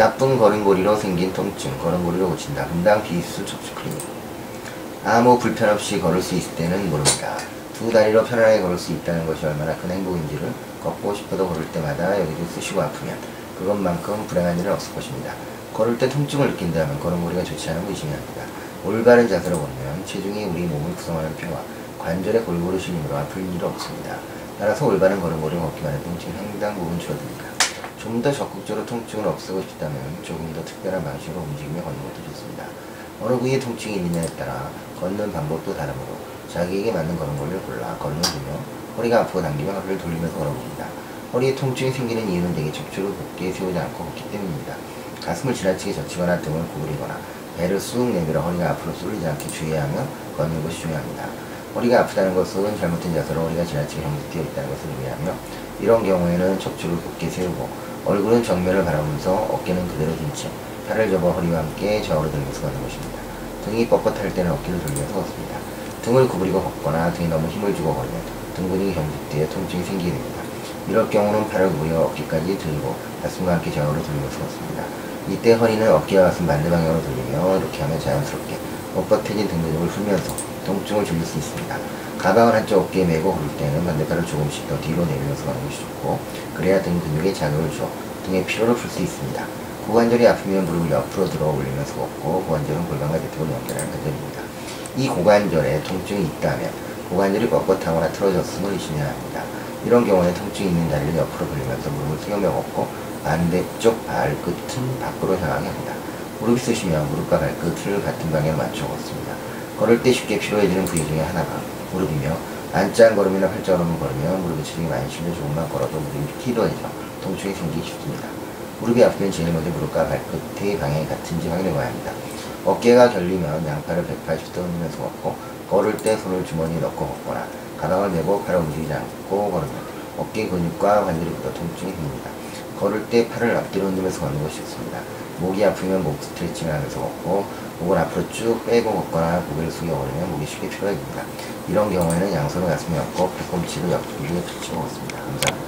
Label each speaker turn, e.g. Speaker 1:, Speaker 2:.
Speaker 1: 나쁜 걸음걸이로 생긴 통증, 걸음걸이로 고친다. 분당 비수 척추 클리닉. 아무 불편 없이 걸을 수 있을 때는 모릅니다. 두 다리로 편안하게 걸을 수 있다는 것이 얼마나 큰 행복인지를 걷고 싶어도 걸을 때마다 여기를 쑤시고 아프면 그것만큼 불행한 일은 없을 것입니다. 걸을 때 통증을 느낀다면 걸음걸이가 좋지 않은 의심이 합니다. 올바른 자세로 걸으면 체중이 우리 몸을 구성하는 뼈와 관절의 골고루 실림으로 아플 일이 없습니다. 따라서 올바른 걸음걸이를 걷기만 해도 통증이 상당 부분 줄어듭니다. 좀 더 적극적으로 통증을 없애고 싶다면 조금 더 특별한 방식으로 움직이며 걷는 것도 좋습니다. 어느 부위에 통증이 있느냐에 따라 걷는 방법도 다르므로 자기에게 맞는 걸음걸이를 골라 걸어주며 허리가 아프고 당기며 허리를 돌리면서 걸어봅니다. 허리에 통증이 생기는 이유는 대개 척추를 곧게 세우지 않고 걷기 때문입니다. 가슴을 지나치게 젖히거나 등을 구부리거나 배를 쑥 내밀어 허리가 앞으로 쏠리지 않게 주의해야 하며 걷는 것이 중요합니다. 허리가 아프다는 것은 잘못된 자세로 허리가 지나치게 형성되어 있다는 것을 의미하며 이런 경우에는 척추를 곧게 세우고 얼굴은 정면을 바라보면서 어깨는 그대로 둔 채 팔을 접어 허리와 함께 좌우로 들면서 걷는 것입니다. 등이 뻣뻣할 때는 어깨를 돌리면서 걷습니다. 등을 구부리고 걷거나 등에 너무 힘을 주고 걸으면 등 근육이 경직되어 통증이 생기게 됩니다. 이럴 경우는 팔을 구부려 어깨까지 들고 가슴과 함께 좌우로 돌리면서 걷습니다. 이때 허리는 어깨와 가슴 반대 방향으로 돌리며 이렇게 하면 자연스럽게 뻣뻣해진 등 근육을 풀면서 통증을 줄일 수 있습니다. 가방을 한쪽 어깨에 메고 걸을 때는 반대팔을 조금씩 더 뒤로 내밀면서 가는 것이 좋고 그래야 등 근육에 자극을 줘 등의 피로를 풀 수 있습니다. 고관절이 아프면 무릎을 옆으로 들어 올리면서 걷고 고관절은 골반과 대퇴를 연결하는 관절입니다. 이 고관절에 통증이 있다면 고관절이 뻣뻣하거나 틀어졌음을 의심해야 합니다. 이런 경우에 통증이 있는 다리를 옆으로 돌리면서 무릎을 세우며 걷고 반대쪽 발끝은 밖으로 향하게 합니다. 무릎이 쓰시면 무릎과 발끝을 같은 방향에 맞춰 걷습니다. 걸을 때 쉽게 피로해지는 부위 중에 하나가 무릎이며 안짱 걸음이나 팔자 걸음을 걸으면 무릎에 체중이 많이 실려 조금만 걸어도 무릎이 피로해져 통증이 생기기 쉽습니다. 무릎이 아프면 제일 먼저 무릎과 발끝의 방향이 같은지 확인해 봐야 합니다. 어깨가 결리면 양팔을 180도 흔들면서 걷고 걸을 때 손을 주머니에 넣고 걷거나 가방을 메고 팔을 움직이지 않고 걸으면 어깨 근육과 관절이 굳어 통증이 생깁니다. 걸을 때 팔을 앞뒤로 흔들면서 걷는 것이 좋습니다. 목이 아프면 목 스트레칭을 하면서 걷고 목을 앞으로 쭉 빼고 걷거나 고개를 숙여 걸으면 목이 쉽게 피로해집니다. 이런 경우에는 양손을 가슴에 얹고 팔꿈치를 옆구리에 붙이고 걷습니다. 감사합니다.